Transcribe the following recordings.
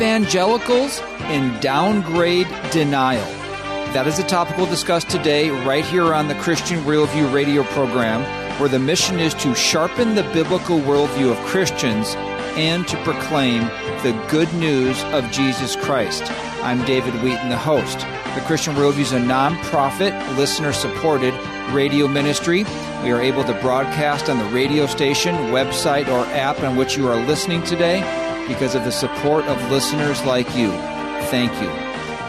evangelicals and downgrade denial. That is a topic we'll discuss today, right here on the Christian Worldview radio program, where the mission is to sharpen the biblical worldview of Christians and to proclaim the good news of Jesus Christ. I'm David Wheaton, the host. The Christian Worldview is a nonprofit, listener supported radio ministry. We are able to broadcast on the radio station, website, or app on which you are listening today because of the support of listeners like you. Thank you.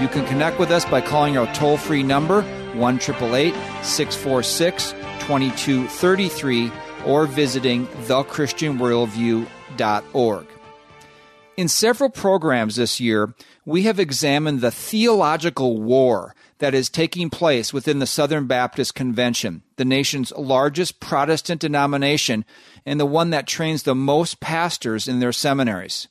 You can connect with us by calling our toll free number, 1 646 2233, or visiting thechristianworldview.org. In several programs this year, we have examined the theological war that is taking place within the Southern Baptist Convention, the nation's largest Protestant denomination and the one that trains the most pastors in their seminaries.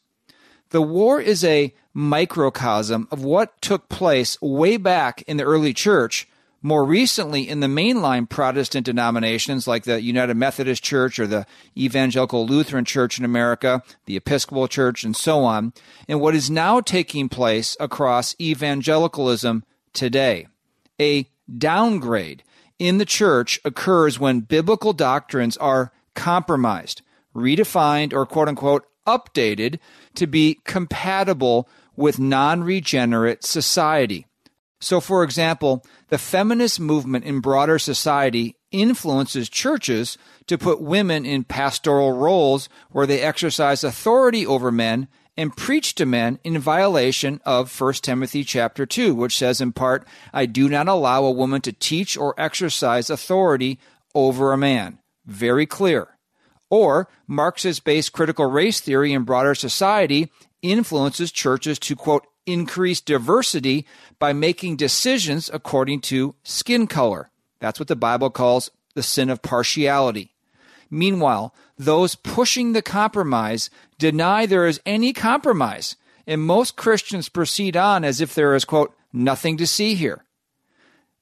The war is a microcosm of what took place way back in the early church, more recently in the mainline Protestant denominations like the United Methodist Church or the Evangelical Lutheran Church in America, the Episcopal Church, and so on, and what is now taking place across evangelicalism today. A downgrade in the church occurs when biblical doctrines are compromised, redefined, or quote unquote updated to be compatible with non regenerate society. So, for example, the feminist movement in broader society influences churches to put women in pastoral roles where they exercise authority over men and preach to men in violation of 1 Timothy chapter 2 which says in part I do not allow a woman to teach or exercise authority over a man. Very clear. Or Marxist based critical race theory in broader society influences churches to, quote, increase diversity by making decisions according to skin color. That's what the Bible calls the sin of partiality. Meanwhile, those pushing the compromise deny there is any compromise, and most Christians proceed on as if there is, quote, nothing to see here.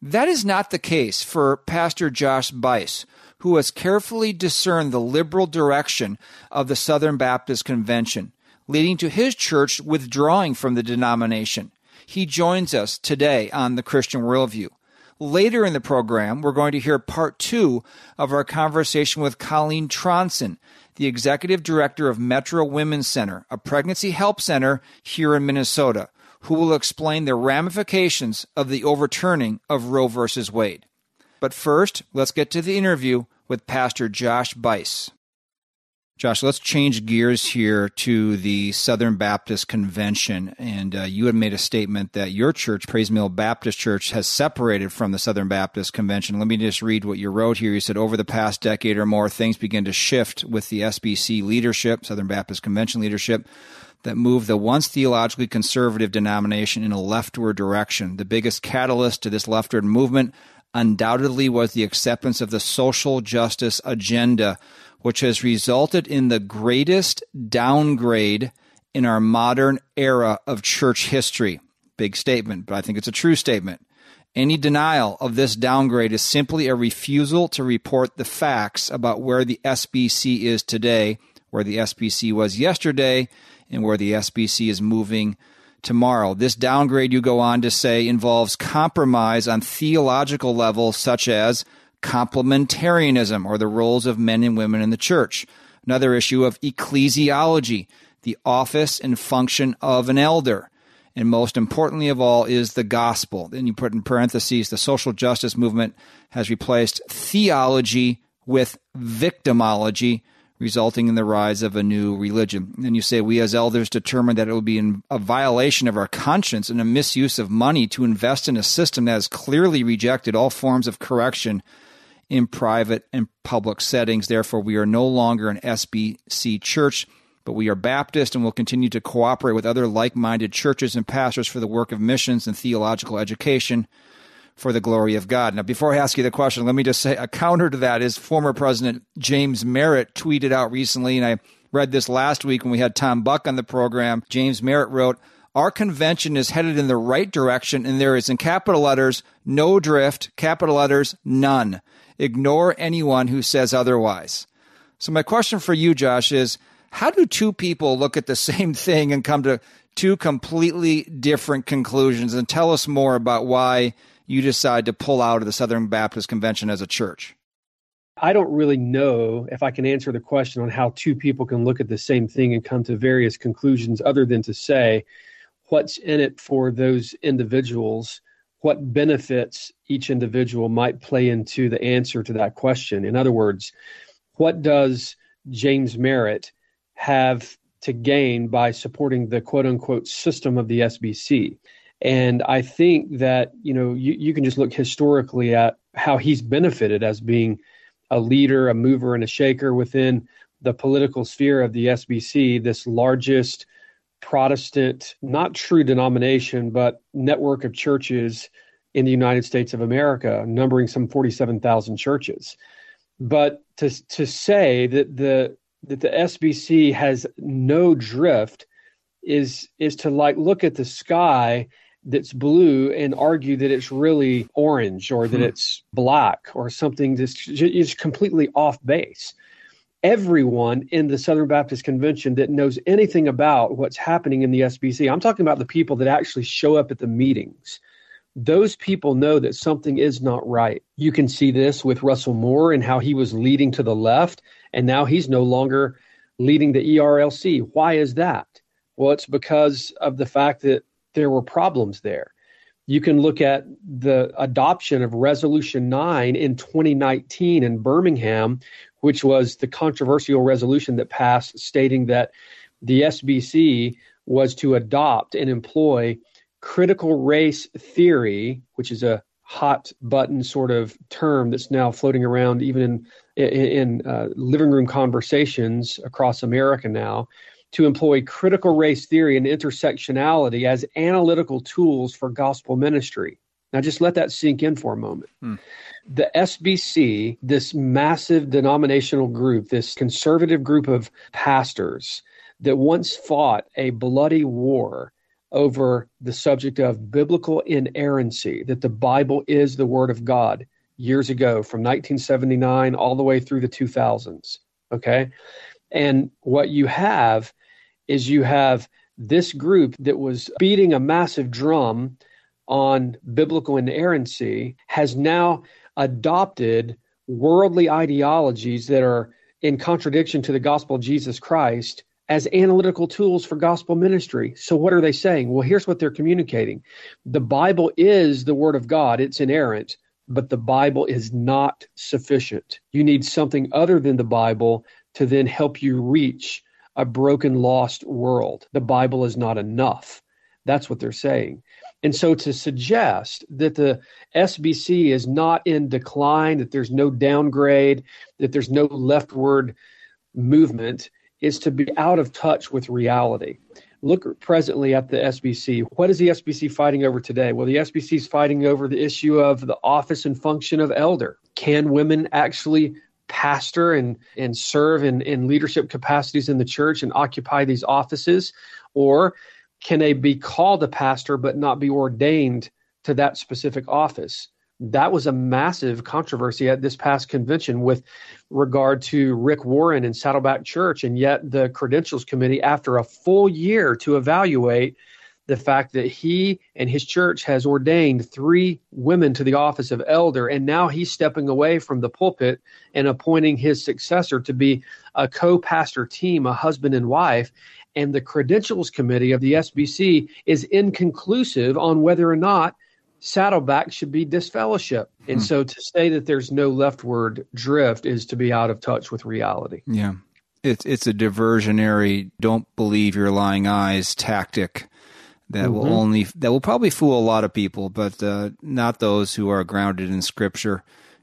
That is not the case for Pastor Josh Buice, who has carefully discerned the liberal direction of the Southern Baptist Convention, leading to his church withdrawing from the denomination. He joins us today on the Christian Worldview. Later in the program, we're going to hear part two of our conversation with Colleen Tronson, the executive director of Metro Women's Center, a pregnancy help center here in Minnesota, who will explain the ramifications of the overturning of Roe v. Wade. But first, let's get to the interview with Pastor Josh Buice. Josh, let's change gears here to the Southern Baptist Convention. And uh, you had made a statement that your church, Pray's Mill Baptist Church, has separated from the Southern Baptist Convention. Let me just read what you wrote here. You said, over the past decade or more, things began to shift with the SBC leadership, Southern Baptist Convention leadership, that moved the once theologically conservative denomination in a leftward direction. The biggest catalyst to this leftward movement undoubtedly was the acceptance of the social justice agenda, which has resulted in the greatest downgrade in our modern era of church history. Big statement, but I think it's a true statement. Any denial of this downgrade is simply a refusal to report the facts about where the SBC is today, where the SBC was yesterday, and where the SBC is moving tomorrow. This downgrade, you go on to say, involves compromise on theological levels such as complementarianism or the roles of men and women in the church. Another issue of ecclesiology, the office and function of an elder. And most importantly of all is the gospel. Then you put in parentheses the social justice movement has replaced theology with victimology resulting in the rise of a new religion. And you say, We as elders determined that it would be a violation of our conscience and a misuse of money to invest in a system that has clearly rejected all forms of correction in private and public settings. Therefore, we are no longer an SBC church, but we are Baptist and will continue to cooperate with other like minded churches and pastors for the work of missions and theological education for the glory of God. Now, before I ask you the question, let me just say a counter to that is former President James Merritt tweeted out recently, and I read this last week when we had Tom Buck on the program. James Merritt wrote, Our convention is headed in the right direction, and there is in capital letters, no drift, capital letters, none. Ignore anyone who says otherwise. So, my question for you, Josh, is How do two people look at the same thing and come to two completely different conclusions? And tell us more about why you decide to pull out of the Southern Baptist Convention as a church. I don't really know if I can answer the question on how two people can look at the same thing and come to various conclusions other than to say what's in it for those individuals, what benefits each individual might play into the answer to that question. In other words, what does James Merritt have to gain by supporting the quote unquote system of the SBC? And I think that, you know, you, you can just look historically at how he's benefited as being a leader, a mover, and a shaker within the political sphere of the SBC, this largest Protestant, not true denomination, but network of churches in the United States of America, numbering some 47,000 churches. But to, to say that the that the SBC has no drift is is to like look at the sky that's blue and argue that it's really orange or that hmm. it's black or something that's is completely off base. Everyone in the Southern Baptist Convention that knows anything about what's happening in the SBC, I'm talking about the people that actually show up at the meetings. Those people know that something is not right. You can see this with Russell Moore and how he was leading to the left, and now he's no longer leading the ERLC. Why is that? Well, it's because of the fact that there were problems there. You can look at the adoption of Resolution 9 in 2019 in Birmingham, which was the controversial resolution that passed stating that the SBC was to adopt and employ critical race theory, which is a hot button sort of term that's now floating around even in in, in uh, living room conversations across America now to employ critical race theory and intersectionality as analytical tools for gospel ministry. Now, just let that sink in for a moment. Hmm. The SBC, this massive denominational group, this conservative group of pastors that once fought a bloody war over the subject of biblical inerrancy, that the Bible is the Word of God years ago from 1979 all the way through the 2000s. Okay. And what you have is you have this group that was beating a massive drum on biblical inerrancy has now adopted worldly ideologies that are in contradiction to the gospel of Jesus Christ as analytical tools for gospel ministry. So, what are they saying? Well, here's what they're communicating the Bible is the Word of God, it's inerrant, but the Bible is not sufficient. You need something other than the Bible to then help you reach a broken, lost world. The Bible is not enough. That's what they're saying. And so to suggest that the SBC is not in decline, that there's no downgrade, that there's no leftward movement, is to be out of touch with reality. Look presently at the SBC. What is the SBC fighting over today? Well, the SBC is fighting over the issue of the office and function of elder. Can women actually pastor and, and serve in, in leadership capacities in the church and occupy these offices? Or can they be called a pastor but not be ordained to that specific office? That was a massive controversy at this past convention with regard to Rick Warren and Saddleback Church. And yet, the Credentials Committee, after a full year to evaluate the fact that he and his church has ordained three women to the office of elder, and now he's stepping away from the pulpit and appointing his successor to be a co pastor team, a husband and wife. And the credentials committee of the SBC is inconclusive on whether or not Saddleback should be disfellowship. And hmm. so to say that there's no leftward drift is to be out of touch with reality. Yeah. It's it's a diversionary don't believe your lying eyes tactic that mm-hmm. will only that will probably fool a lot of people, but uh, not those who are grounded in Scripture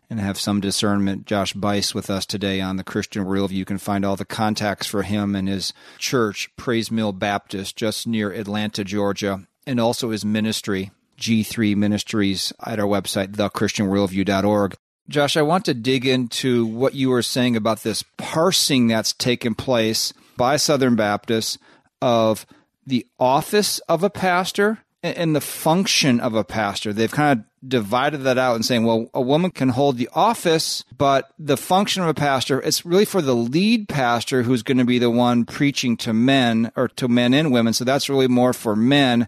and have some discernment. Josh Buice with us today on the Christian Worldview. You can find all the contacts for him and his church, Pray's Mill Baptist, just near Atlanta, Georgia, and also his ministry, G3 Ministries, at our website, thechristianworldview.org. Josh, I want to dig into what you were saying about this parsing that's taken place by Southern Baptists of the office of a pastor and the function of a pastor. They've kind of divided that out and saying, well, a woman can hold the office, but the function of a pastor, it's really for the lead pastor who's going to be the one preaching to men or to men and women. So that's really more for men.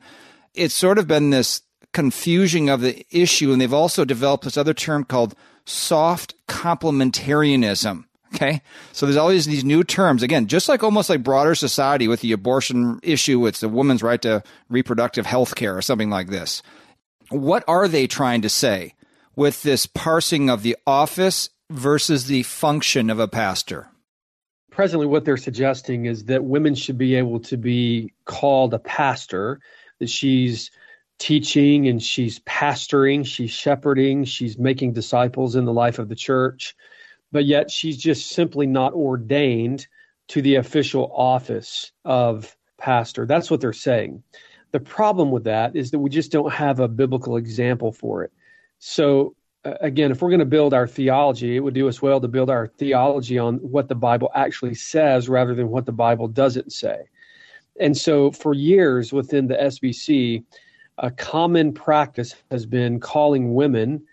It's sort of been this confusion of the issue. And they've also developed this other term called soft complementarianism Okay. So there's always these new terms. Again, just like almost like broader society with the abortion issue, it's the woman's right to reproductive health care or something like this. What are they trying to say with this parsing of the office versus the function of a pastor? Presently, what they're suggesting is that women should be able to be called a pastor, that she's teaching and she's pastoring, she's shepherding, she's making disciples in the life of the church but yet she's just simply not ordained to the official office of pastor. That's what they're saying. The problem with that is that we just don't have a biblical example for it. So, uh, again, if we're going to build our theology, it would do us well to build our theology on what the Bible actually says rather than what the Bible doesn't say. And so, for years within the SBC, a common practice has been calling women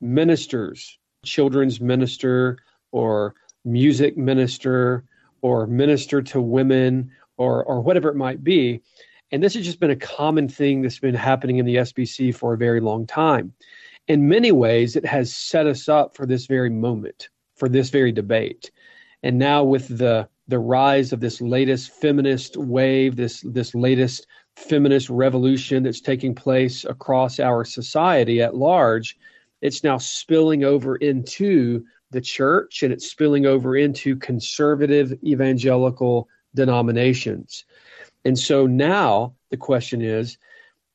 ministers children's minister or music minister or minister to women or or whatever it might be. And this has just been a common thing that's been happening in the SBC for a very long time. In many ways, it has set us up for this very moment, for this very debate. And now with the the rise of this latest feminist wave, this this latest feminist revolution that's taking place across our society at large, it's now spilling over into the church and it's spilling over into conservative evangelical denominations. And so now the question is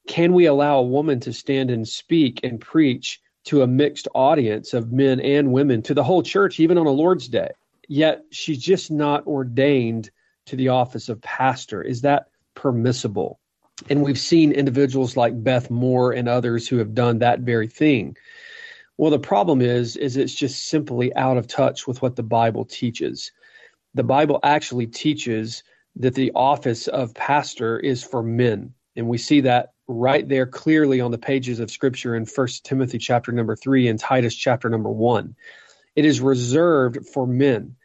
can we allow a woman to stand and speak and preach to a mixed audience of men and women, to the whole church, even on a Lord's Day? Yet she's just not ordained to the office of pastor. Is that permissible? And we've seen individuals like Beth Moore and others who have done that very thing. Well, the problem is, is it's just simply out of touch with what the Bible teaches. The Bible actually teaches that the office of pastor is for men, and we see that right there clearly on the pages of Scripture in First Timothy chapter number three and Titus chapter number one. It is reserved for men.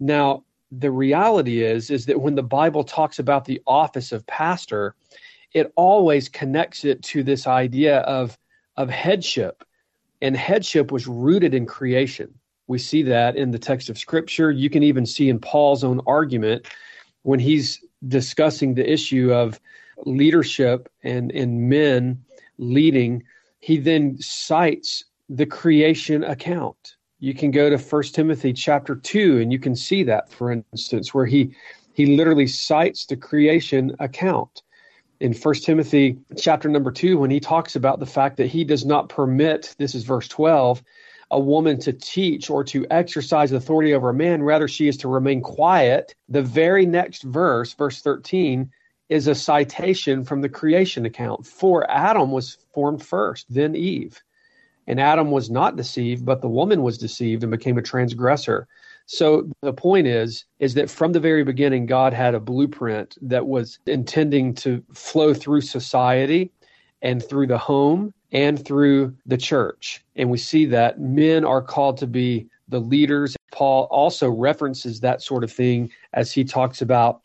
Now, the reality is, is that when the Bible talks about the office of pastor, it always connects it to this idea of of headship and headship was rooted in creation. We see that in the text of Scripture. You can even see in Paul's own argument when he's discussing the issue of leadership and, and men leading, he then cites the creation account. You can go to First Timothy chapter 2 and you can see that, for instance, where he he literally cites the creation account in First Timothy chapter number two when he talks about the fact that he does not permit, this is verse 12, a woman to teach or to exercise authority over a man. Rather, she is to remain quiet. The very next verse, verse 13, is a citation from the creation account. For Adam was formed first, then Eve. And Adam was not deceived, but the woman was deceived and became a transgressor. So the point is is that from the very beginning God had a blueprint that was intending to flow through society and through the home and through the church. And we see that men are called to be the leaders. Paul also references that sort of thing as he talks about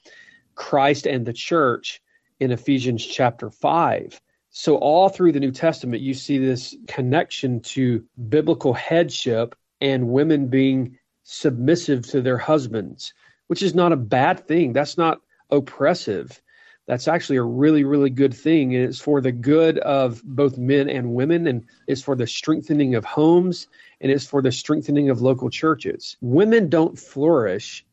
Christ and the church in Ephesians chapter 5. So, all through the New Testament, you see this connection to biblical headship and women being submissive to their husbands, which is not a bad thing. That's not oppressive. That's actually a really, really good thing. And it's for the good of both men and women, and it's for the strengthening of homes, and it's for the strengthening of local churches. Women don't flourish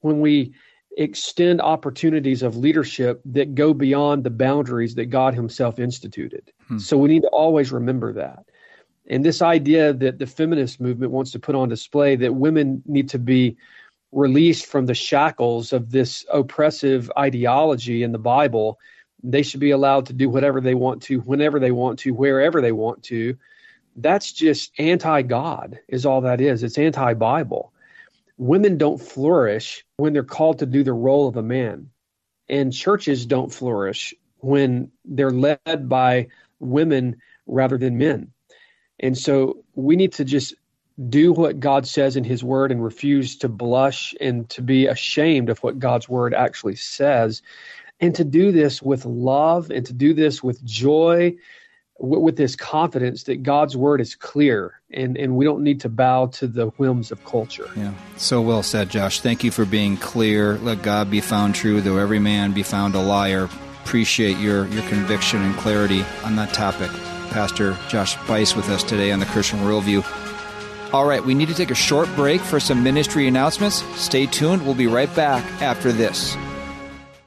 when we extend opportunities of leadership that go beyond the boundaries that God Himself instituted. Hmm. So we need to always remember that. And this idea that the feminist movement wants to put on display that women need to be released from the shackles of this oppressive ideology in the Bible. They should be allowed to do whatever they want to, whenever they want to, wherever they want to. That's just anti God, is all that is. It's anti Bible. Women don't flourish when they're called to do the role of a man, and churches don't flourish when they're led by women rather than men. And so we need to just do what God says in His Word and refuse to blush and to be ashamed of what God's Word actually says. And to do this with love and to do this with joy, with this confidence that God's Word is clear and, and we don't need to bow to the whims of culture. Yeah, so well said, Josh. Thank you for being clear. Let God be found true, though every man be found a liar. Appreciate your, your conviction and clarity on that topic. Pastor Josh Buice with us today on the Christian Worldview. All right, we need to take a short break for some ministry announcements. Stay tuned. We'll be right back after this.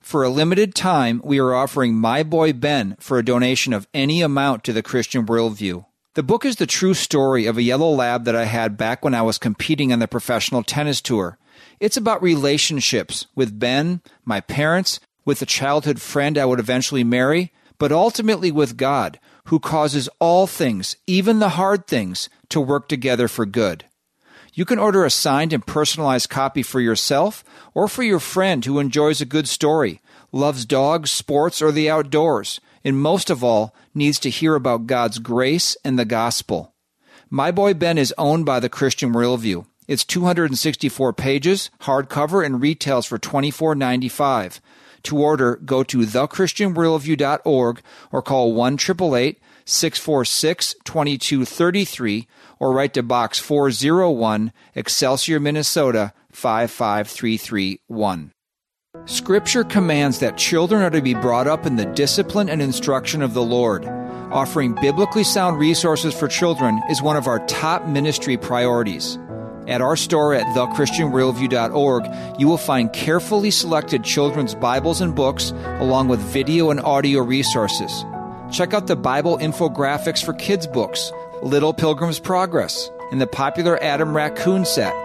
For a limited time, we are offering My Boy Ben for a donation of any amount to the Christian Worldview. The book is the true story of a yellow lab that I had back when I was competing on the professional tennis tour. It's about relationships with Ben, my parents, with a childhood friend I would eventually marry, but ultimately with God, who causes all things, even the hard things, to work together for good. You can order a signed and personalized copy for yourself or for your friend who enjoys a good story, loves dogs, sports, or the outdoors, and most of all, needs to hear about God's grace and the gospel. My Boy Ben is owned by the Christian Worldview. It's 264 pages, hardcover, and retails for $24.95. To order, go to thechristianworldview.org or call 1 888 646 2233 or write to Box 401, Excelsior, Minnesota 55331. Scripture commands that children are to be brought up in the discipline and instruction of the Lord. Offering biblically sound resources for children is one of our top ministry priorities. At our store at thechristianworldview.org, you will find carefully selected children's Bibles and books, along with video and audio resources. Check out the Bible infographics for kids' books, Little Pilgrim's Progress, and the popular Adam Raccoon set.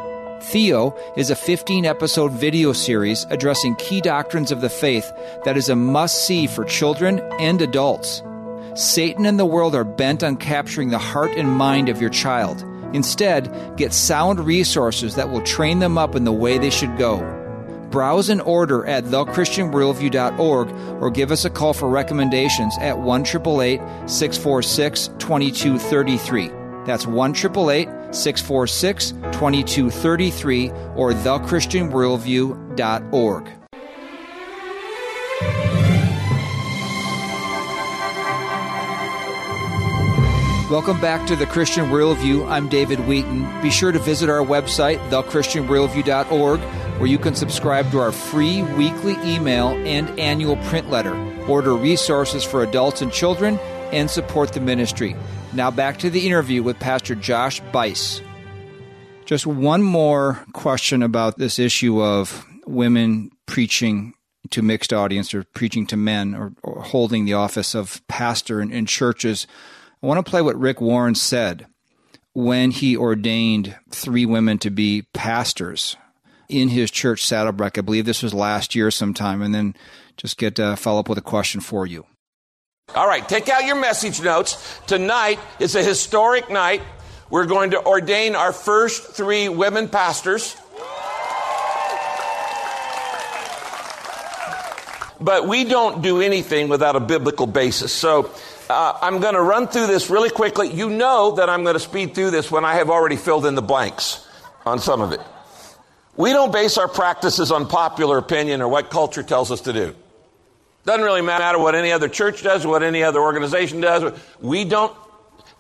Theo is a 15 episode video series addressing key doctrines of the faith that is a must see for children and adults. Satan and the world are bent on capturing the heart and mind of your child. Instead, get sound resources that will train them up in the way they should go. Browse and order at thechristianworldview.org or give us a call for recommendations at 1 646 2233. That's 1 646 2233 or thechristianworldview.org. Welcome back to the Christian Worldview. I'm David Wheaton. Be sure to visit our website, thechristianworldview.org, where you can subscribe to our free weekly email and annual print letter, order resources for adults and children, and support the ministry. Now back to the interview with Pastor Josh Buice. Just one more question about this issue of women preaching to mixed audience or preaching to men or, or holding the office of pastor in, in churches. I want to play what Rick Warren said when he ordained three women to be pastors in his church, Saddleback. I believe this was last year sometime, and then just get to follow up with a question for you. All right, take out your message notes. Tonight is a historic night. We're going to ordain our first three women pastors. But we don't do anything without a biblical basis. So uh, I'm going to run through this really quickly. You know that I'm going to speed through this when I have already filled in the blanks on some of it. We don't base our practices on popular opinion or what culture tells us to do. Doesn't really matter what any other church does, or what any other organization does. We don't.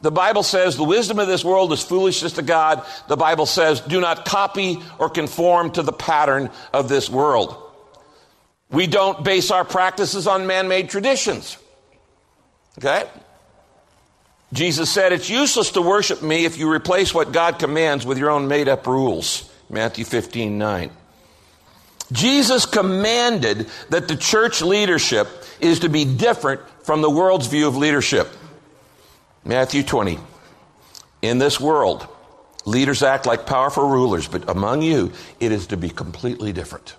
The Bible says the wisdom of this world is foolishness to God. The Bible says do not copy or conform to the pattern of this world. We don't base our practices on man made traditions. Okay? Jesus said, It's useless to worship me if you replace what God commands with your own made up rules. Matthew 15 9. Jesus commanded that the church leadership is to be different from the world's view of leadership. Matthew 20. In this world, leaders act like powerful rulers, but among you, it is to be completely different.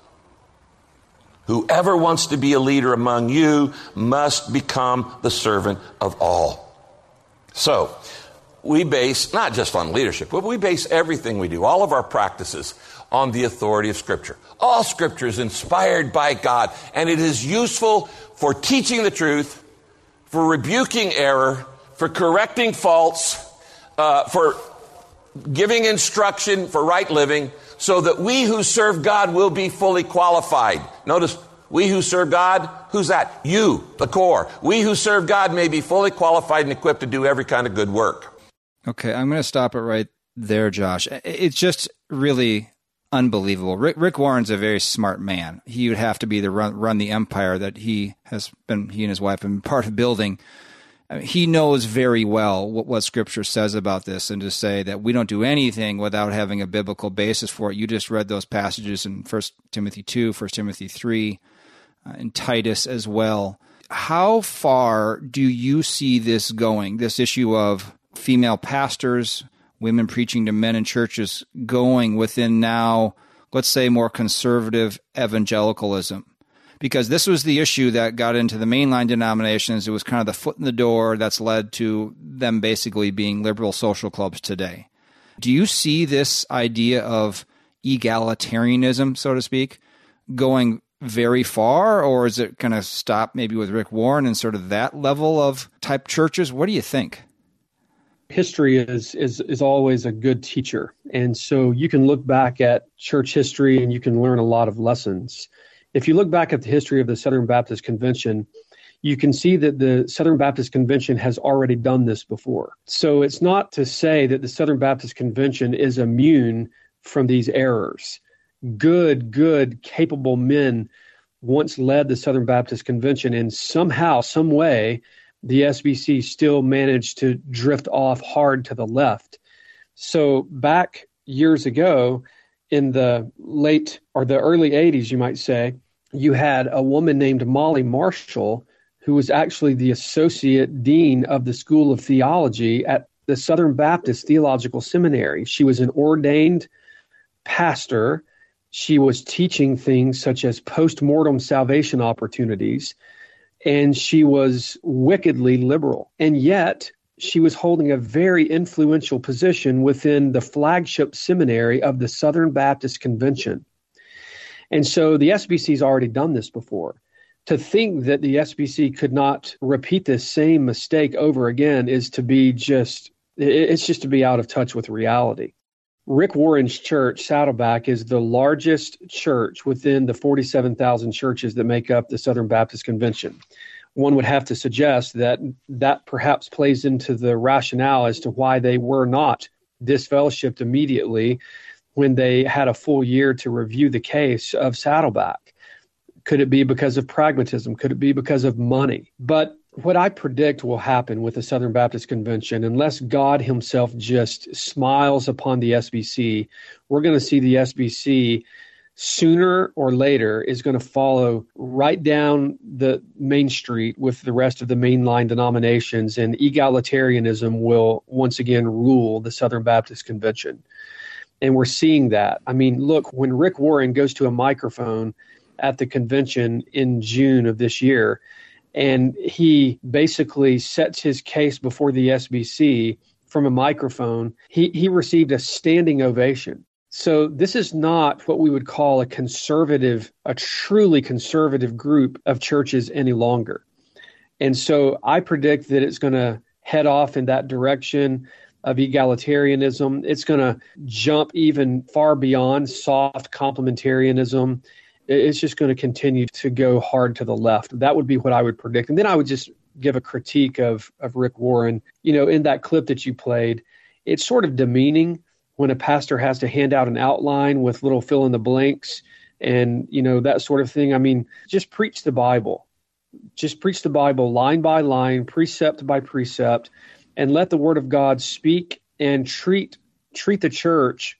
Whoever wants to be a leader among you must become the servant of all. So, we base, not just on leadership, but we base everything we do, all of our practices, on the authority of Scripture. All Scripture is inspired by God, and it is useful for teaching the truth, for rebuking error, for correcting faults, uh, for giving instruction for right living, so that we who serve God will be fully qualified. Notice, we who serve God, who's that? You, the core. We who serve God may be fully qualified and equipped to do every kind of good work. Okay, I'm going to stop it right there, Josh. It's just really unbelievable. Rick, Rick, Warren's a very smart man. He would have to be the run, run the empire that he has been, he and his wife have been part of building. He knows very well what, what Scripture says about this, and to say that we don't do anything without having a biblical basis for it. You just read those passages in First Timothy two, First Timothy three, uh, in Titus as well. How far do you see this going? This issue of female pastors women preaching to men in churches going within now, let's say, more conservative evangelicalism. Because this was the issue that got into the mainline denominations. It was kind of the foot in the door that's led to them basically being liberal social clubs today. Do you see this idea of egalitarianism, so to speak, going very far, or is it going to stop maybe with Rick Warren and sort of that level of type churches? What do you think? history is is is always a good teacher and so you can look back at church history and you can learn a lot of lessons if you look back at the history of the southern baptist convention you can see that the southern baptist convention has already done this before so it's not to say that the southern baptist convention is immune from these errors good good capable men once led the southern baptist convention and somehow some way the SBC still managed to drift off hard to the left. So back years ago, in the late or the early 80s, you might say, you had a woman named Molly Marshall, who was actually the associate dean of the School of Theology at the Southern Baptist Theological Seminary. She was an ordained pastor. She was teaching things such as post mortem salvation opportunities and she was wickedly liberal. And yet, she was holding a very influential position within the flagship seminary of the Southern Baptist Convention. And so the SBC's already done this before. To think that the SBC could not repeat this same mistake over again is to be just, it's just to be out of touch with reality. Rick Warren's church, Saddleback, is the largest church within the 47,000 churches that make up the Southern Baptist Convention. One would have to suggest that that perhaps plays into the rationale as to why they were not disfellowshipped immediately when they had a full year to review the case of Saddleback. Could it be because of pragmatism? Could it be because of money? But what I predict will happen with the Southern Baptist Convention, unless God Himself just smiles upon the SBC, we're going to see the SBC sooner or later is going to follow right down the main street with the rest of the mainline denominations, and egalitarianism will once again rule the Southern Baptist Convention. And we're seeing that. I mean, look, when Rick Warren goes to a microphone at the convention in June of this year, and he basically sets his case before the SBC from a microphone. He, he received a standing ovation. So this is not what we would call a conservative, a truly conservative group of churches any longer. And so I predict that it's going to head off in that direction of egalitarianism. It's going to jump even far beyond soft complementarianism it's just going to continue to go hard to the left. That would be what I would predict. And then I would just give a critique of of Rick Warren. You know, in that clip that you played, it's sort of demeaning when a pastor has to hand out an outline with little fill in the blanks and you know that sort of thing. I mean, just preach the Bible. Just preach the Bible line by line, precept by precept, and let the word of God speak and treat treat the church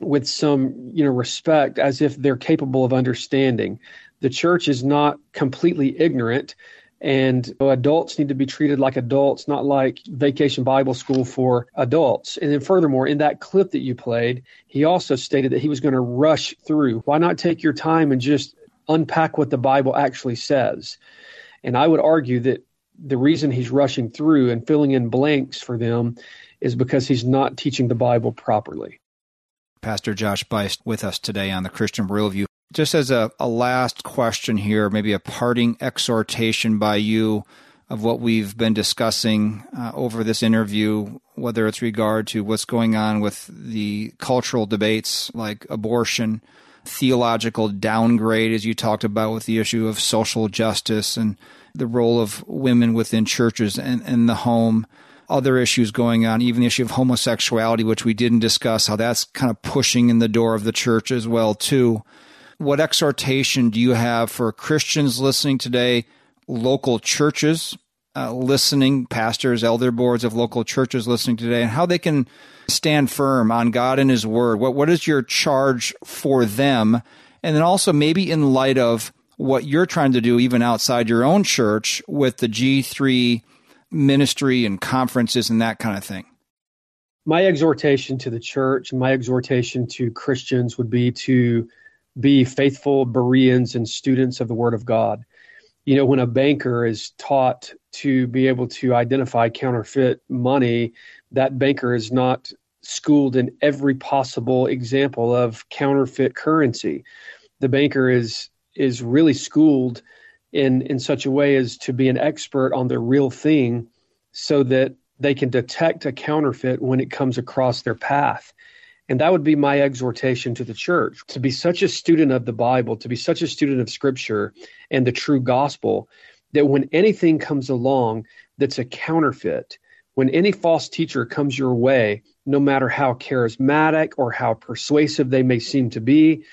with some you know respect as if they're capable of understanding. The church is not completely ignorant and adults need to be treated like adults not like vacation bible school for adults. And then furthermore in that clip that you played he also stated that he was going to rush through. Why not take your time and just unpack what the bible actually says? And i would argue that the reason he's rushing through and filling in blanks for them is because he's not teaching the Bible properly. Pastor Josh Buice with us today on the Christian Worldview. Just as a, a last question here, maybe a parting exhortation by you of what we've been discussing uh, over this interview, whether it's regard to what's going on with the cultural debates like abortion, theological downgrade, as you talked about with the issue of social justice and the role of women within churches and, and the home, other issues going on, even the issue of homosexuality, which we didn't discuss, how that's kind of pushing in the door of the church as well, too. What exhortation do you have for Christians listening today, local churches uh, listening, pastors, elder boards of local churches listening today, and how they can stand firm on God and His Word? What What is your charge for them? And then also maybe in light of what you're trying to do, even outside your own church, with the G3 ministry and conferences and that kind of thing? My exhortation to the church, my exhortation to Christians would be to be faithful Bereans and students of the Word of God. You know, when a banker is taught to be able to identify counterfeit money, that banker is not schooled in every possible example of counterfeit currency. The banker is is really schooled in in such a way as to be an expert on the real thing so that they can detect a counterfeit when it comes across their path. And that would be my exhortation to the church to be such a student of the Bible, to be such a student of Scripture and the true gospel that when anything comes along that's a counterfeit, when any false teacher comes your way, no matter how charismatic or how persuasive they may seem to be,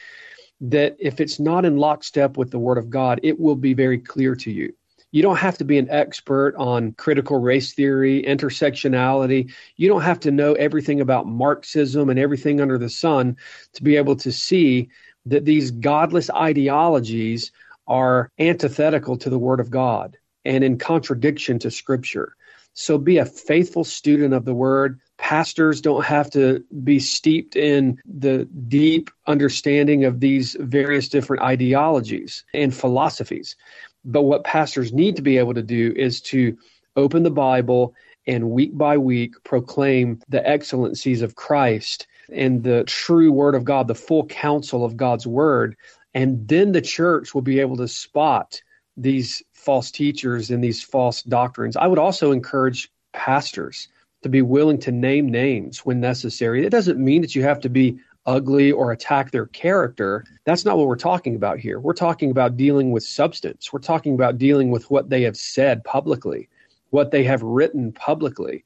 that if it's not in lockstep with the Word of God, it will be very clear to you. You don't have to be an expert on critical race theory, intersectionality. You don't have to know everything about Marxism and everything under the sun to be able to see that these godless ideologies are antithetical to the Word of God and in contradiction to Scripture. So be a faithful student of the Word. Pastors don't have to be steeped in the deep understanding of these various different ideologies and philosophies. But what pastors need to be able to do is to open the Bible and week by week proclaim the excellencies of Christ and the true word of God, the full counsel of God's word. And then the church will be able to spot these false teachers and these false doctrines. I would also encourage pastors to be willing to name names when necessary. It doesn't mean that you have to be ugly or attack their character. That's not what we're talking about here. We're talking about dealing with substance. We're talking about dealing with what they have said publicly, what they have written publicly.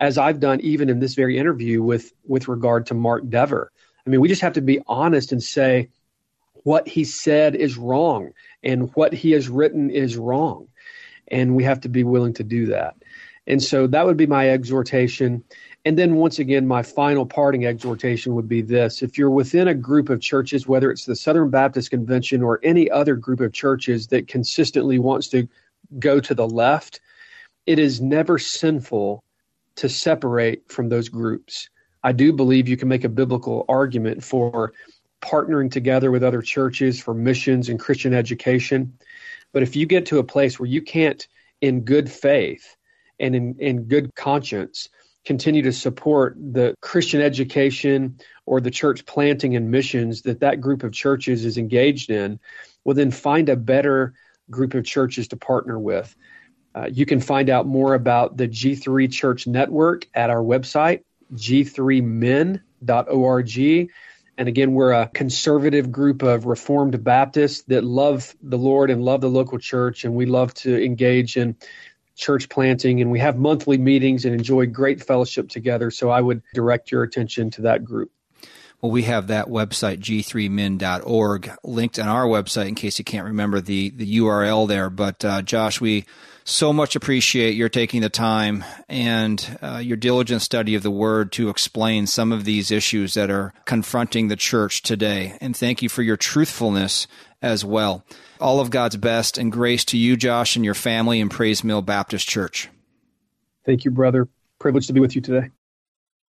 As I've done even in this very interview with with regard to Mark Dever. I mean, we just have to be honest and say what he said is wrong and what he has written is wrong. And we have to be willing to do that. And so that would be my exhortation. And then once again, my final parting exhortation would be this if you're within a group of churches, whether it's the Southern Baptist Convention or any other group of churches that consistently wants to go to the left, it is never sinful to separate from those groups. I do believe you can make a biblical argument for partnering together with other churches for missions and Christian education. But if you get to a place where you can't, in good faith and in, in good conscience, continue to support the Christian education or the church planting and missions that that group of churches is engaged in, well, then find a better group of churches to partner with. Uh, you can find out more about the G3 Church Network at our website, g3min.org. And again, we're a conservative group of Reformed Baptists that love the Lord and love the local church, and we love to engage in church planting. And we have monthly meetings and enjoy great fellowship together. So I would direct your attention to that group. Well, we have that website, g3min.org, linked on our website in case you can't remember the, the URL there. But uh, Josh, we so much appreciate your taking the time and uh, your diligent study of the Word to explain some of these issues that are confronting the church today. And thank you for your truthfulness as well. All of God's best and grace to you, Josh, and your family in Pray's Mill Baptist Church. Thank you, brother. Privileged to be with you today.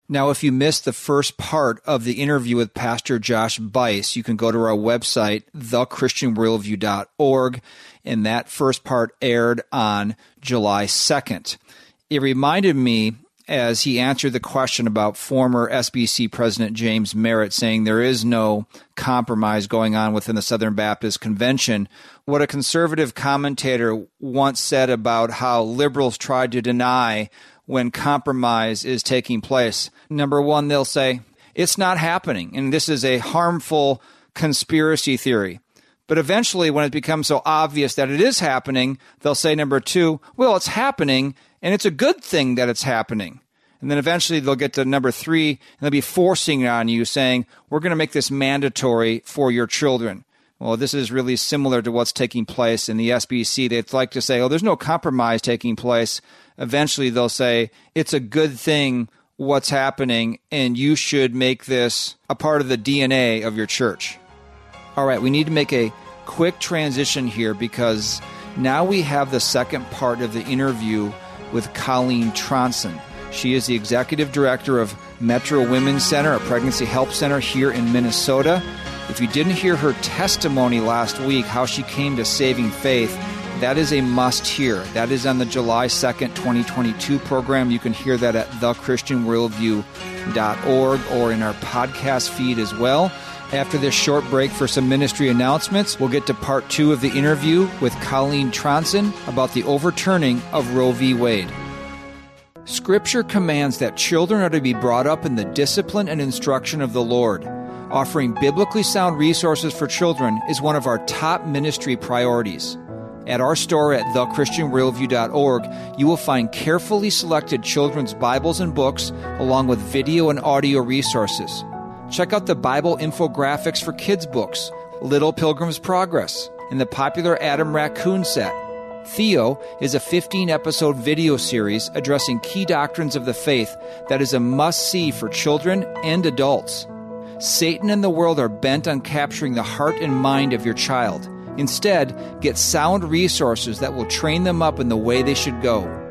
Now, if you missed the first part of the interview with Pastor Josh Buice, you can go to our website, thechristianworldview.org, and that first part aired on July 2nd. It reminded me as he answered the question about former SBC President James Merritt saying there is no compromise going on within the Southern Baptist Convention. What a conservative commentator once said about how liberals tried to deny when compromise is taking place. Number one, they'll say, it's not happening. And this is a harmful conspiracy theory. But eventually, when it becomes so obvious that it is happening, they'll say, number two, well, it's happening, and it's a good thing that it's happening. And then eventually they'll get to number three, and they'll be forcing it on you, saying, we're going to make this mandatory for your children. Well, this is really similar to what's taking place in the SBC. They'd like to say, oh, there's no compromise taking place. Eventually they'll say, it's a good thing what's happening, and you should make this a part of the DNA of your church. All right, we need to make a quick transition here because now we have the second part of the interview with Colleen Tronson. She is the executive director of Metro Women's Center, a pregnancy help center here in Minnesota. If you didn't hear her testimony last week, how she came to saving faith, that is a must hear. That is on the July 2nd, 2022 program. You can hear that at thechristianworldview.org or in our podcast feed as well. After this short break for some ministry announcements, we'll get to part two of the interview with Colleen Tronson about the overturning of Roe v. Wade. Scripture commands that children are to be brought up in the discipline and instruction of the Lord. Offering biblically sound resources for children is one of our top ministry priorities. At our store at thechristianworldview.org, you will find carefully selected children's Bibles and books, along with video and audio resources. Check out the Bible infographics for kids' books, Little Pilgrim's Progress, and the popular Adam Raccoon set. Theo is a 15 episode video series addressing key doctrines of the faith that is a must see for children and adults. Satan and the world are bent on capturing the heart and mind of your child. Instead, get sound resources that will train them up in the way they should go.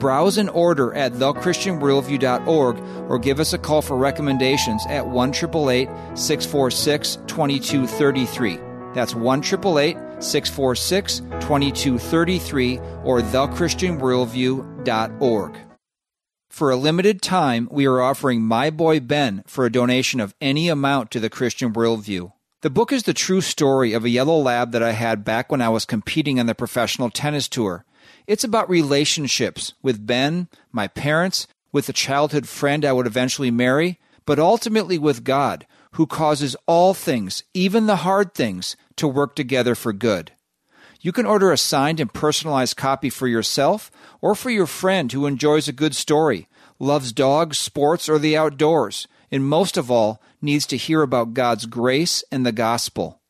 Browse and order at thechristianworldview.org or give us a call for recommendations at 1 646 2233. That's 1 646 2233 or thechristianworldview.org. For a limited time, we are offering My Boy Ben for a donation of any amount to the Christian Worldview. The book is the true story of a yellow lab that I had back when I was competing on the professional tennis tour. It's about relationships with Ben, my parents, with the childhood friend I would eventually marry, but ultimately with God, who causes all things, even the hard things, to work together for good. You can order a signed and personalized copy for yourself or for your friend who enjoys a good story, loves dogs, sports, or the outdoors, and most of all, needs to hear about God's grace and the gospel.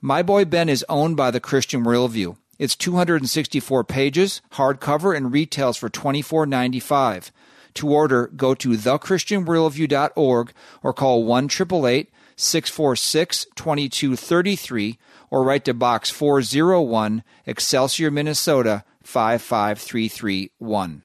My Boy Ben is owned by the Christian Worldview. It's 264 pages, hardcover, and retails for $24.95. To order, go to thechristianworldview.org or call 1 646 2233 or write to Box 401, Excelsior, Minnesota 55331.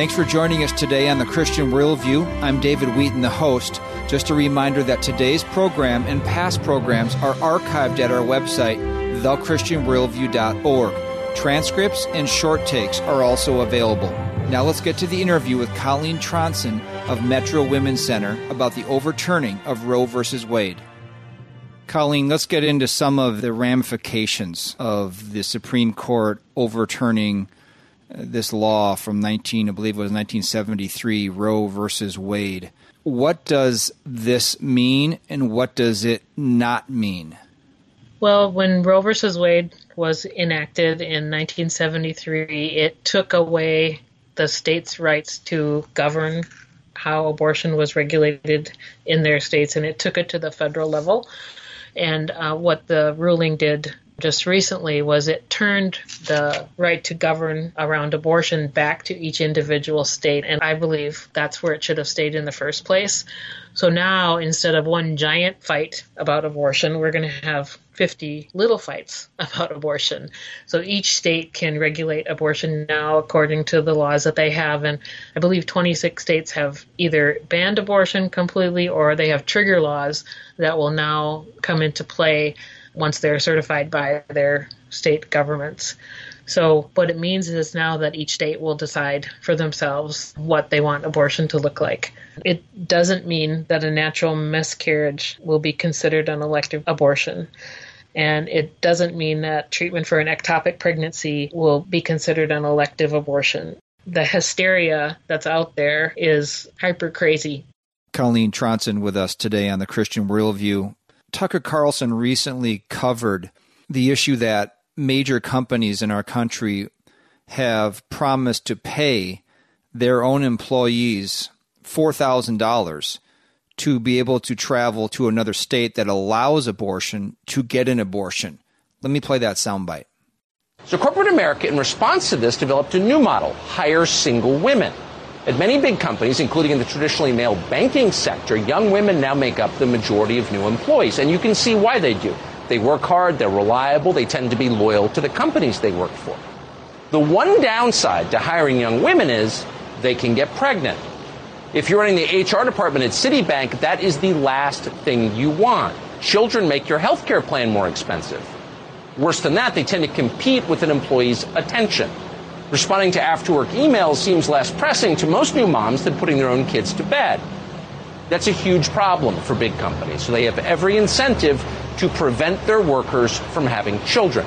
Thanks for joining us today on the Christian Worldview. I'm David Wheaton, the host. Just a reminder that today's program and past programs are archived at our website, thechristianworldview.org. Transcripts and short takes are also available. Now let's get to the interview with Colleen Tronson of Metro Women's Center about the overturning of Roe v. Wade. Colleen, let's get into some of the ramifications of the Supreme Court overturning this law from 19, I believe it was 1973, Roe versus Wade. What does this mean and what does it not mean? Well, when Roe versus Wade was enacted in 1973, it took away the states' rights to govern how abortion was regulated in their states, and it took it to the federal level. And uh, what the ruling did just recently was it turned the right to govern around abortion back to each individual state. And I believe that's where it should have stayed in the first place. So now, instead of one giant fight about abortion, we're going to have 50 little fights about abortion. So each state can regulate abortion now according to the laws that they have. And I believe 26 states have either banned abortion completely or they have trigger laws that will now come into play once they're certified by their state governments. So, what it means is now that each state will decide for themselves what they want abortion to look like. It doesn't mean that a natural miscarriage will be considered an elective abortion. And it doesn't mean that treatment for an ectopic pregnancy will be considered an elective abortion. The hysteria that's out there is hyper crazy. Colleen Tronson with us today on the Christian Worldview. Tucker Carlson recently covered the issue that major companies in our country have promised to pay their own employees $4,000 to be able to travel to another state that allows abortion to get an abortion. Let me play that soundbite. So, corporate America, in response to this, developed a new model hire single women. At many big companies, including in the traditionally male banking sector, young women now make up the majority of new employees. And you can see why they do. They work hard, they're reliable, they tend to be loyal to the companies they work for. The one downside to hiring young women is they can get pregnant. If you're running the HR department at Citibank, that is the last thing you want. Children make your health care plan more expensive. Worse than that, they tend to compete with an employee's attention. Responding to after work emails seems less pressing to most new moms than putting their own kids to bed. That's a huge problem for big companies. So they have every incentive to prevent their workers from having children.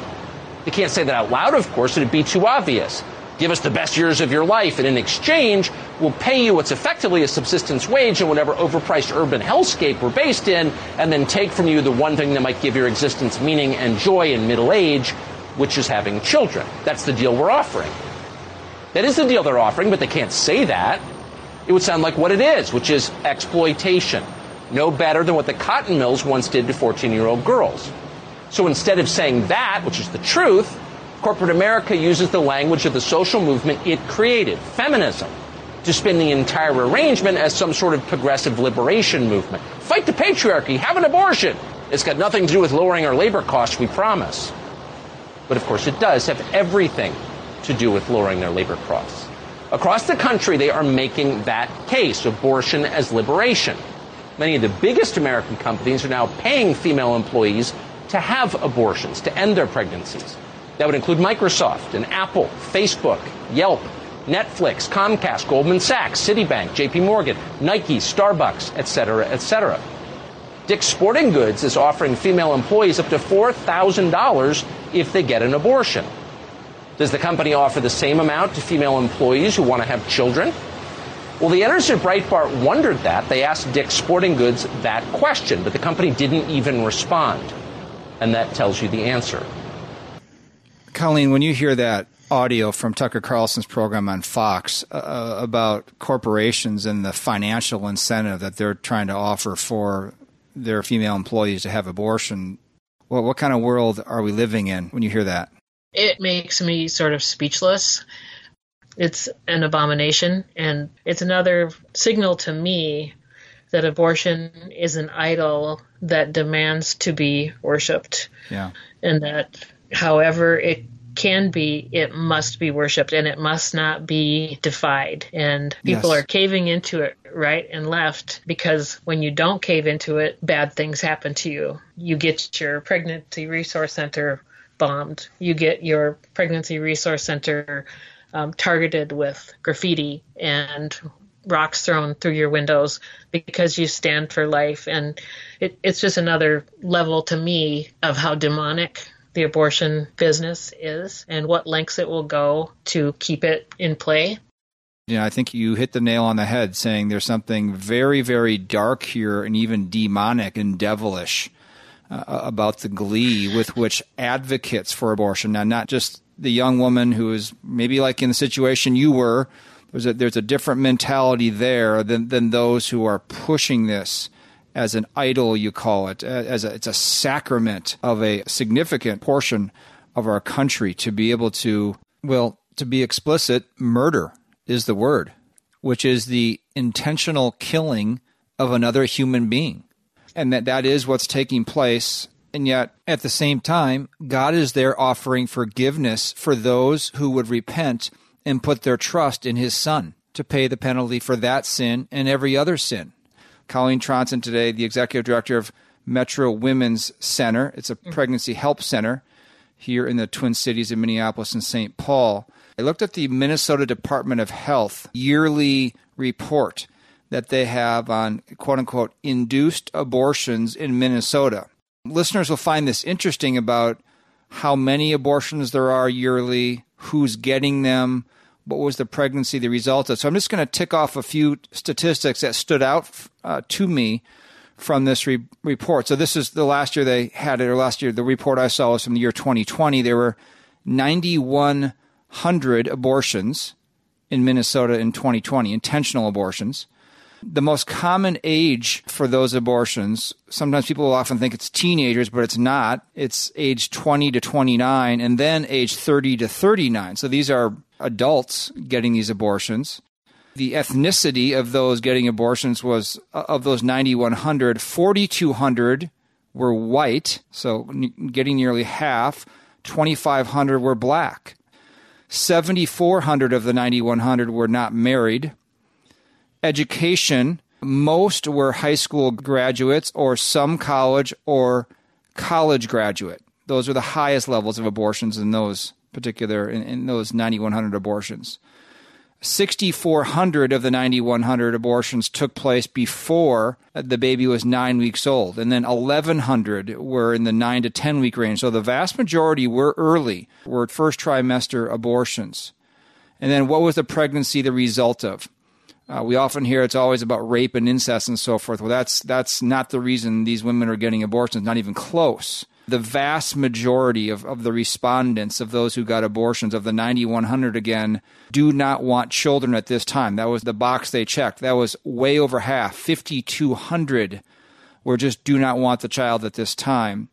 They can't say that out loud, of course, it'd be too obvious. Give us the best years of your life, and in exchange, we'll pay you what's effectively a subsistence wage in whatever overpriced urban hellscape we're based in, and then take from you the one thing that might give your existence meaning and joy in middle age, which is having children. That's the deal we're offering. That is the deal they're offering, but they can't say that it would sound like what it is, which is exploitation. No better than what the cotton mills once did to 14 year old girls. So instead of saying that, which is the truth, corporate America uses the language of the social movement it created, feminism, to spin the entire arrangement as some sort of progressive liberation movement. Fight the patriarchy, have an abortion. It's got nothing to do with lowering our labor costs, we promise. But of course, it does have everything to do with lowering their labor costs. Across the country, they are making that case abortion as liberation. Many of the biggest American companies are now paying female employees to have abortions, to end their pregnancies. That would include Microsoft and Apple, Facebook, Yelp, Netflix, Comcast, Goldman Sachs, Citibank, JP Morgan, Nike, Starbucks, etc., etc. Dick's Sporting Goods is offering female employees up to $4,000 if they get an abortion. Does the company offer the same amount to female employees who want to have children? Well, the editors at Breitbart wondered that. They asked Dick's Sporting Goods that question, but the company didn't even respond. And that tells you the answer. Colleen, when you hear that audio from Tucker Carlson's program on Fox uh, uh, about corporations and the financial incentive that they're trying to offer for their female employees to have abortion, well, what kind of world are we living in when you hear that? It makes me sort of speechless. It's an abomination, and it's another signal to me that abortion is an idol that demands to be worshipped. Yeah. And that however it can be, it must be worshipped and it must not be defied. And people yes. are caving into it right and left because when you don't cave into it, bad things happen to you. You get your pregnancy resource center bombed. You get your pregnancy resource center um, targeted with graffiti and rocks thrown through your windows because you stand for life. And it, it's just another level to me of how demonic the abortion business is and what lengths it will go to keep it in play. Yeah, I think you hit the nail on the head saying there's something very, very dark here and even demonic and devilish uh, about the glee with which advocates for abortion, now not just the young woman who is maybe like in the situation you were, there's a, there's a different mentality there than, than those who are pushing this as an idol, you call it, as a, it's a sacrament of a significant portion of our country to be able to, well, to be explicit, murder is the word, which is the intentional killing of another human being and that that is what's taking place. And yet, at the same time, God is there offering forgiveness for those who would repent and put their trust in His Son to pay the penalty for that sin and every other sin. Colleen Tronson today, the executive director of Metro Women's Center. It's a mm-hmm. pregnancy help center here in the Twin Cities of Minneapolis and St. Paul. I looked at the Minnesota Department of Health yearly report that they have on quote unquote induced abortions in Minnesota. Listeners will find this interesting about how many abortions there are yearly, who's getting them, what was the pregnancy the result of. So I'm just going to tick off a few statistics that stood out uh, to me from this re- report. So this is the last year they had it, or last year the report I saw was from the year 2020. There were 9,100 abortions in Minnesota in 2020, intentional abortions. The most common age for those abortions, sometimes people will often think it's teenagers, but it's not. It's age 20 to 29 and then age 30 to 39. So these are adults getting these abortions. The ethnicity of those getting abortions was uh, of those 9,100, 4,200 were white, so getting nearly half. 2,500 were black. 7,400 of the 9,100 were not married education, most were high school graduates or some college or college graduate. Those are the highest levels of abortions in those particular in, in those 9100 abortions. 6400 of the 9100 abortions took place before the baby was 9 weeks old and then 1100 were in the 9 to 10 week range. So the vast majority were early, were first trimester abortions. And then what was the pregnancy the result of? Uh, we often hear it's always about rape and incest and so forth. Well, that's that's not the reason these women are getting abortions. Not even close. The vast majority of, of the respondents of those who got abortions, of the 9,100 again, do not want children at this time. That was the box they checked. That was way over half. 5,200 were just do not want the child at this time.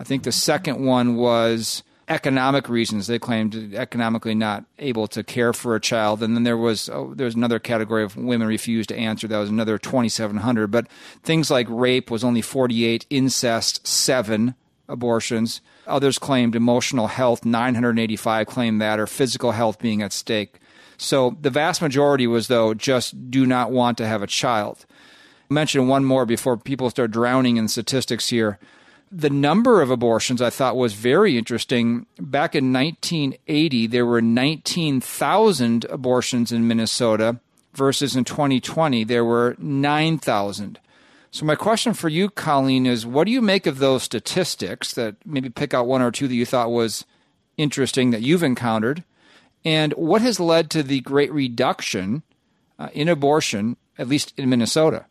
I think the second one was economic reasons. They claimed economically not able to care for a child. And then there was oh, there was another category of women refused to answer. That was another 2,700. But things like rape was only 48, incest seven, abortions. Others claimed emotional health, 985 claimed that, or physical health being at stake. So the vast majority was though just do not want to have a child. I'll mention one more before people start drowning in statistics here the number of abortions I thought was very interesting. Back in 1980, there were 19,000 abortions in Minnesota versus in 2020, there were 9,000. So, my question for you, Colleen, is what do you make of those statistics that maybe pick out one or two that you thought was interesting that you've encountered? And what has led to the great reduction uh, in abortion, at least in Minnesota?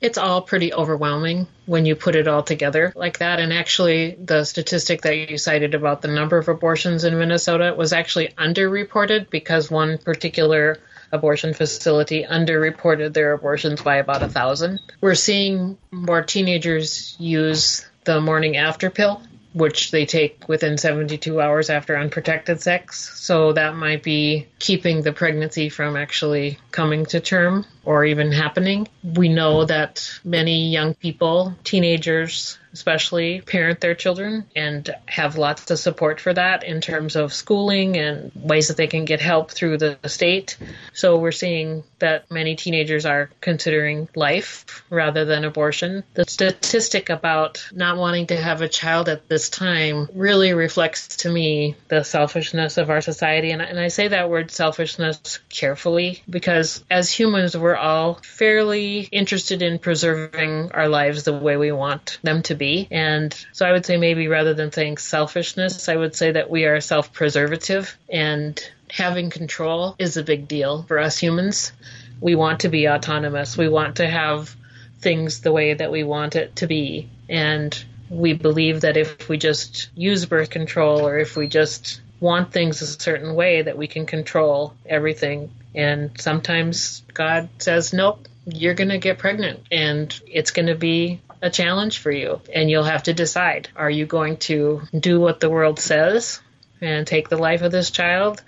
It's all pretty overwhelming when you put it all together like that. And actually, the statistic that you cited about the number of abortions in Minnesota was actually underreported because one particular abortion facility underreported their abortions by about a thousand. We're seeing more teenagers use the morning after pill which they take within 72 hours after unprotected sex. So that might be keeping the pregnancy from actually coming to term or even happening. We know that many young people, teenagers, especially parent their children and have lots of support for that in terms of schooling and ways that they can get help through the state. So we're seeing that many teenagers are considering life rather than abortion. The statistic about not wanting to have a child at this time really reflects to me the selfishness of our society. And, and I say that word selfishness carefully because as humans, we're all fairly interested in preserving our lives the way we want them to be. And so I would say maybe rather than saying selfishness, I would say that we are self preservative and having control is a big deal for us humans. We want to be autonomous. We want to have things the way that we want it to be. And we believe that if we just use birth control or if we just want things a certain way that we can control everything and sometimes God says nope you're going to get pregnant and it's going to be a challenge for you, and you'll have to decide are you going to do what the world says and take the life of this child,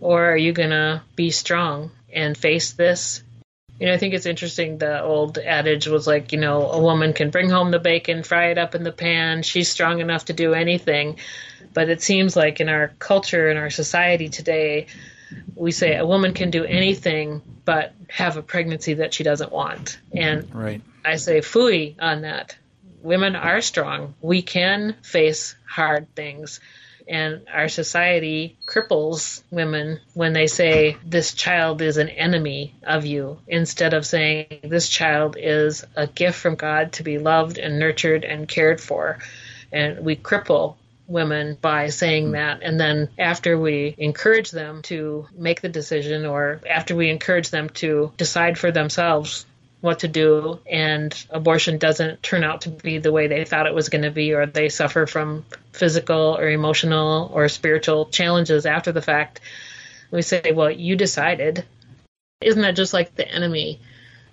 or are you going to be strong and face this? You know, I think it's interesting. The old adage was like, you know, a woman can bring home the bacon, fry it up in the pan. She's strong enough to do anything. But it seems like in our culture, in our society today, we say a woman can do anything but have a pregnancy that she doesn't want. And right. I say fooey on that. women are strong. We can face hard things. And our society cripples women when they say, this child is an enemy of you, instead of saying, this child is a gift from God to be loved and nurtured and cared for. And we cripple women by saying hmm. that. And then after we encourage them to make the decision or after we encourage them to decide for themselves what to do and abortion doesn't turn out to be the way they thought it was going to be or they suffer from physical or emotional or spiritual challenges after the fact we say well you decided isn't that just like the enemy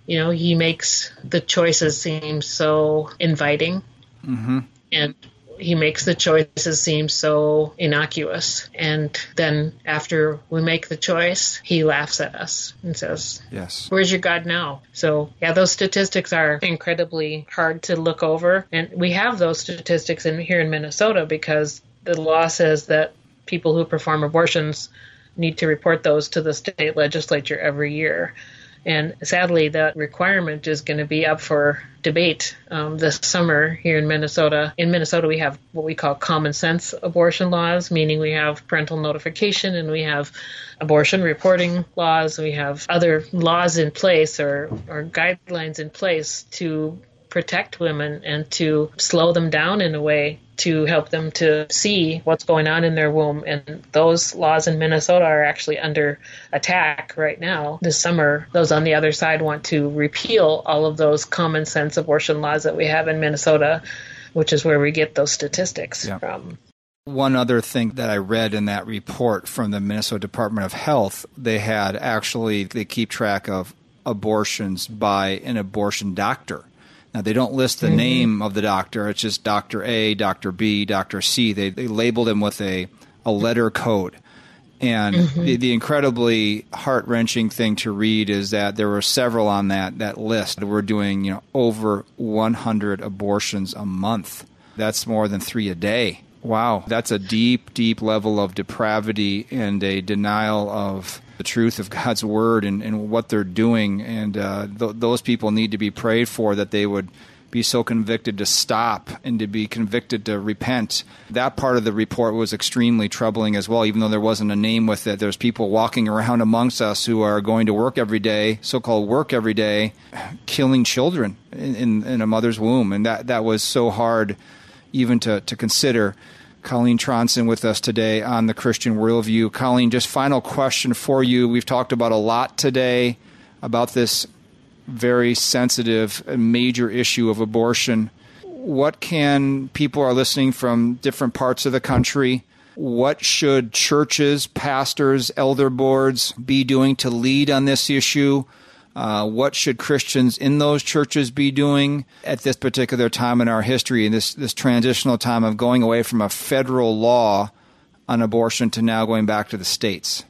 you know he makes the choices seem so inviting mm-hmm. and he makes the choices seem so innocuous. And then after we make the choice, he laughs at us and says, Yes. Where's your God now? So, yeah, those statistics are incredibly hard to look over. And we have those statistics in here in Minnesota because the law says that people who perform abortions need to report those to the state legislature every year. And sadly, that requirement is going to be up for debate um, this summer here in Minnesota. In Minnesota, we have what we call common sense abortion laws, meaning we have parental notification and we have abortion reporting laws. We have other laws in place or, or guidelines in place to protect women and to slow them down in a way to help them to see what's going on in their womb. And those laws in Minnesota are actually under attack right now. This summer, those on the other side want to repeal all of those common sense abortion laws that we have in Minnesota, which is where we get those statistics yeah. from. One other thing that I read in that report from the Minnesota Department of Health, they had actually, they keep track of abortions by an abortion doctor. Now, they don't list the mm-hmm. name of the doctor. It's just Dr. A, Dr. B, Dr. C. They, they label them with a, a letter code. And mm-hmm. the, the, incredibly heart wrenching thing to read is that there were several on that, that list. We're doing you know over 100 abortions a month. That's more than three a day. Wow, that's a deep, deep level of depravity and a denial of the truth of God's word and, and what they're doing. And uh, th- those people need to be prayed for that they would be so convicted to stop and to be convicted to repent. That part of the report was extremely troubling as well, even though there wasn't a name with it. There's people walking around amongst us who are going to work every day, so called work every day, killing children in, in, in a mother's womb. And that, that was so hard even to, to consider. Colleen Tronson with us today on the Christian Worldview. Colleen, just final question for you. We've talked about a lot today about this very sensitive major issue of abortion. What can people are listening from different parts of the country? What should churches, pastors, elder boards be doing to lead on this issue? Uh, what should Christians in those churches be doing at this particular time in our history, in this, this transitional time of going away from a federal law on abortion to now going back to the states?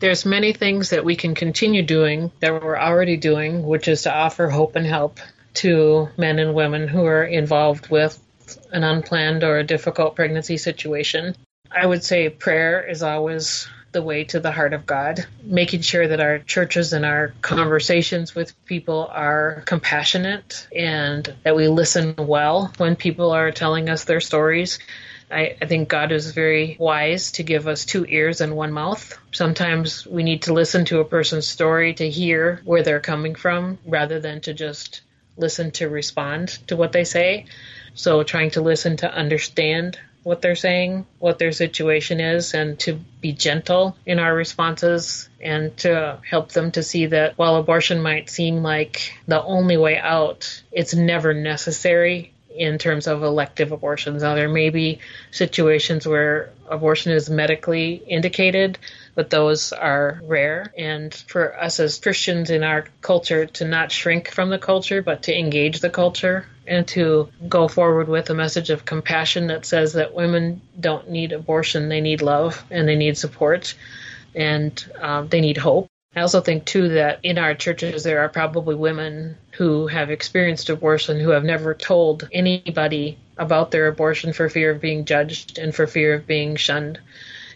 There's many things that we can continue doing that we're already doing, which is to offer hope and help to men and women who are involved with an unplanned or a difficult pregnancy situation. I would say prayer is always the way to the heart of God, making sure that our churches and our conversations with people are compassionate and that we listen well when people are telling us their stories. I, I, think God is very wise to give us two ears and one mouth. Sometimes we need to listen to a person's story to hear where they're coming from rather than to just listen to respond to what they say. So, trying to listen to understand what they're saying, what their situation is, and to be gentle in our responses and to help them to see that while abortion might seem like the only way out, it's never necessary in terms of elective abortions. Now, there may be situations where abortion is medically indicated, but those are rare. And for us as Christians in our culture to not shrink from the culture, but to engage the culture and to go forward with a message of compassion that says that women don't need abortion, they need love and they need support and um, they need hope. I also think, too, that in our churches there are probably women who have experienced abortion who have never told anybody about their abortion for fear of being judged and for fear of being shunned.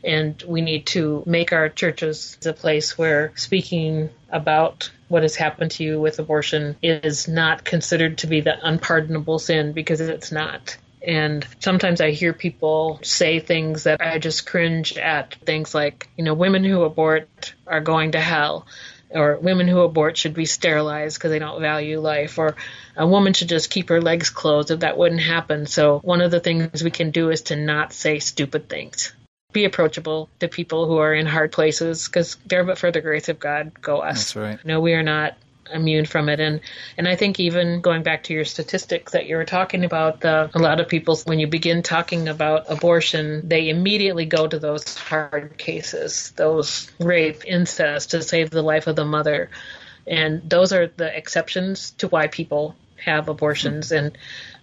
And we need to make our churches a place where speaking about what has happened to you with abortion is not considered to be the unpardonable sin because it's not. And sometimes I hear people say things that I just cringe at. Things like, you know, women who abort are going to hell, or women who abort should be sterilized because they don't value life, or a woman should just keep her legs closed if that wouldn't happen. So, one of the things we can do is to not say stupid things. Be approachable to people who are in hard places because there but for the grace of God go us. That's right. No, we are not immune from it and and I think even going back to your statistics that you were talking about the a lot of people when you begin talking about abortion they immediately go to those hard cases those rape incest to save the life of the mother and those are the exceptions to why people have abortions and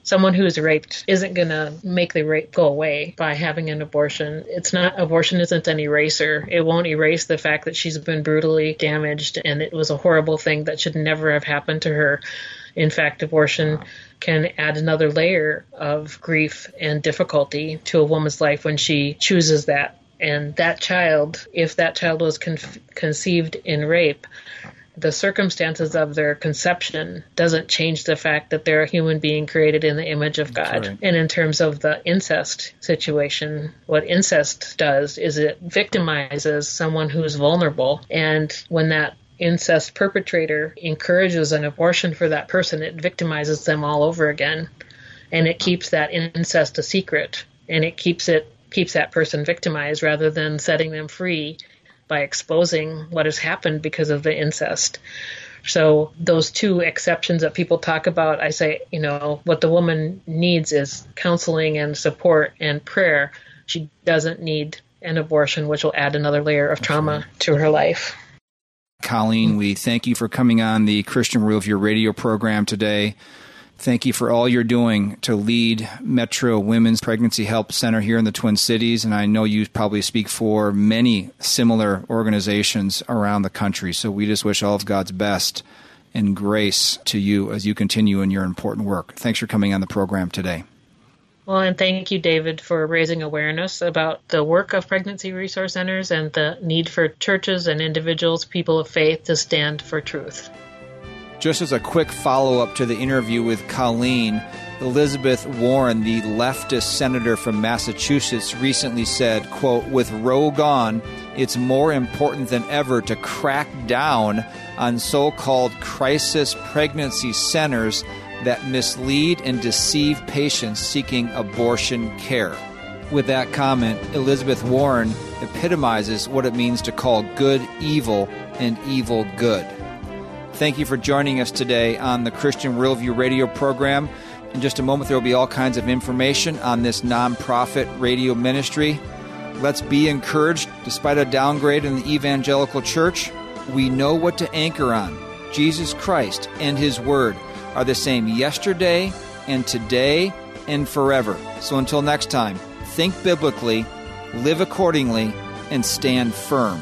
someone who's raped isn't going to make the rape go away by having an abortion. It's not, abortion isn't an eraser. It won't erase the fact that she's been brutally damaged and it was a horrible thing that should never have happened to her. In fact, abortion can add another layer of grief and difficulty to a woman's life when she chooses that. And that child, if that child was con- conceived in rape, the circumstances of their conception doesn't change the fact that they're a human being created in the image of God. Right. And in terms of the incest situation, what incest does is it victimizes someone who's vulnerable. And when that incest perpetrator encourages an abortion for that person, it victimizes them all over again. And it keeps that incest a secret. And it keeps it keeps that person victimized rather than setting them free by exposing what has happened because of the incest. So those two exceptions that people talk about, I say, you know, what the woman needs is counseling and support and prayer. She doesn't need an abortion, which will add another layer of trauma to her life. Colleen, we thank you for coming on the Christian Worldview radio program today. Thank you for all you're doing to lead Metro Women's Pregnancy Help Center here in the Twin Cities. And I know you probably speak for many similar organizations around the country. So we just wish all of God's best and grace to you as you continue in your important work. Thanks for coming on the program today. Well, and thank you, David, for raising awareness about the work of pregnancy resource centers and the need for churches and individuals, people of faith, to stand for truth. Just as a quick follow up to the interview with Colleen, Elizabeth Warren, the leftist senator from Massachusetts, recently said, quote, with Roe gone, it's more important than ever to crack down on so called crisis pregnancy centers that mislead and deceive patients seeking abortion care. With that comment, Elizabeth Warren epitomizes what it means to call good evil and evil good. Thank you for joining us today on the Christian Worldview radio program. In just a moment, there will be all kinds of information on this nonprofit radio ministry. Let's be encouraged. Despite a downgrade in the evangelical church, we know what to anchor on. Jesus Christ and His Word are the same yesterday and today and forever. So until next time, think biblically, live accordingly, and stand firm.